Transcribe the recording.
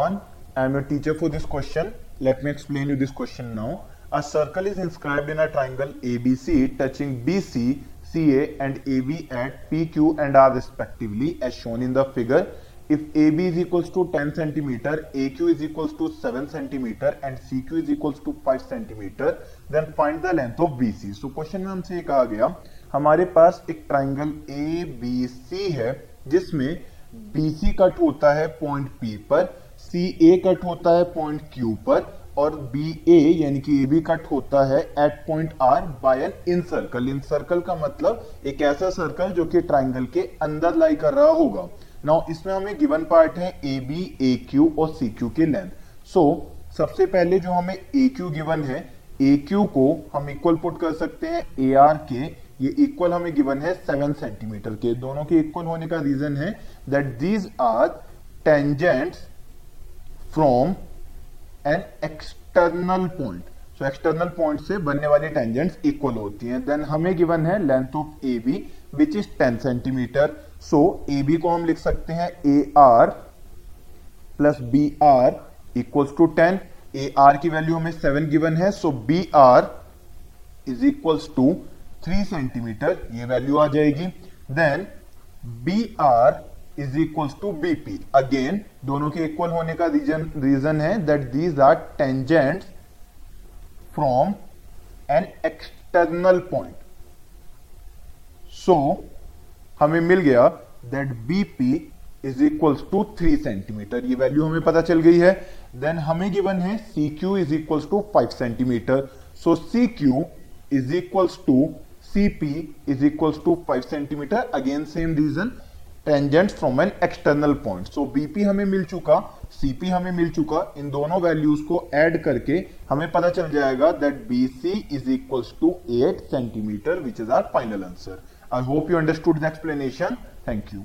I am your teacher for this question. Let me explain you this question now. A circle is inscribed in a triangle ABC touching BC, CA and AB at PQ and R respectively as shown in the figure. If AB is equals to 10 centimeter, AQ is equals to 7 centimeter and CQ is equals to 5 centimeter, then find the length of BC. So question में हमसे ये कहा गया हमारे पास एक triangle ABC है जिसमें BC cut होता है पॉइंट P पर सी ए कट होता है पॉइंट क्यू पर और बी ए यानी कि ए बी कट होता है at point R by N in circle in circle का मतलब एक ऐसा सर्कल जो कि ट्राइंगल के अंदर लाई कर रहा होगा। नाउ इसमें हमें गिवन पार्ट है ए बी ए क्यू और सी क्यू के लेंथ सो सबसे पहले जो हमें ए क्यू गिवन है ए क्यू को हम इक्वल पुट कर सकते हैं ए आर के ये इक्वल हमें गिवन है सेवन सेंटीमीटर के। दोनों के इक्वल होने का रीजन है that these are tangents from an external point so external point से बनने वाली टेंजेंट्स इक्वल होती हैं. देन हमें गिवन है length of A B which is 10 centimetre so A B को हम लिख सकते हैं A R plus B R equals to ten A R की वैल्यू हमें सेवन गिवन है. So B R is equals to three centimetre ये value आ जाएगी. Then B R is equals to B P again दोनों के equal होने का रीजन रीजन है that these are tangent from an external point so हमें मिल गया that B P is equals to three centimetre ये वैल्यू हमें पता चल गई है. देन हमें गिवन है C Q is equals to five centimetre so C Q is equals to C P is equals to five centimetre again same reason tangent from an external point so B P हमें मिल चुका CP हमें मिल चुका, इन दोनों values को add करके हमें पता चल जाएगा that B C is equal to eight centimetre which is our final answer I hope you understood the explanation thank you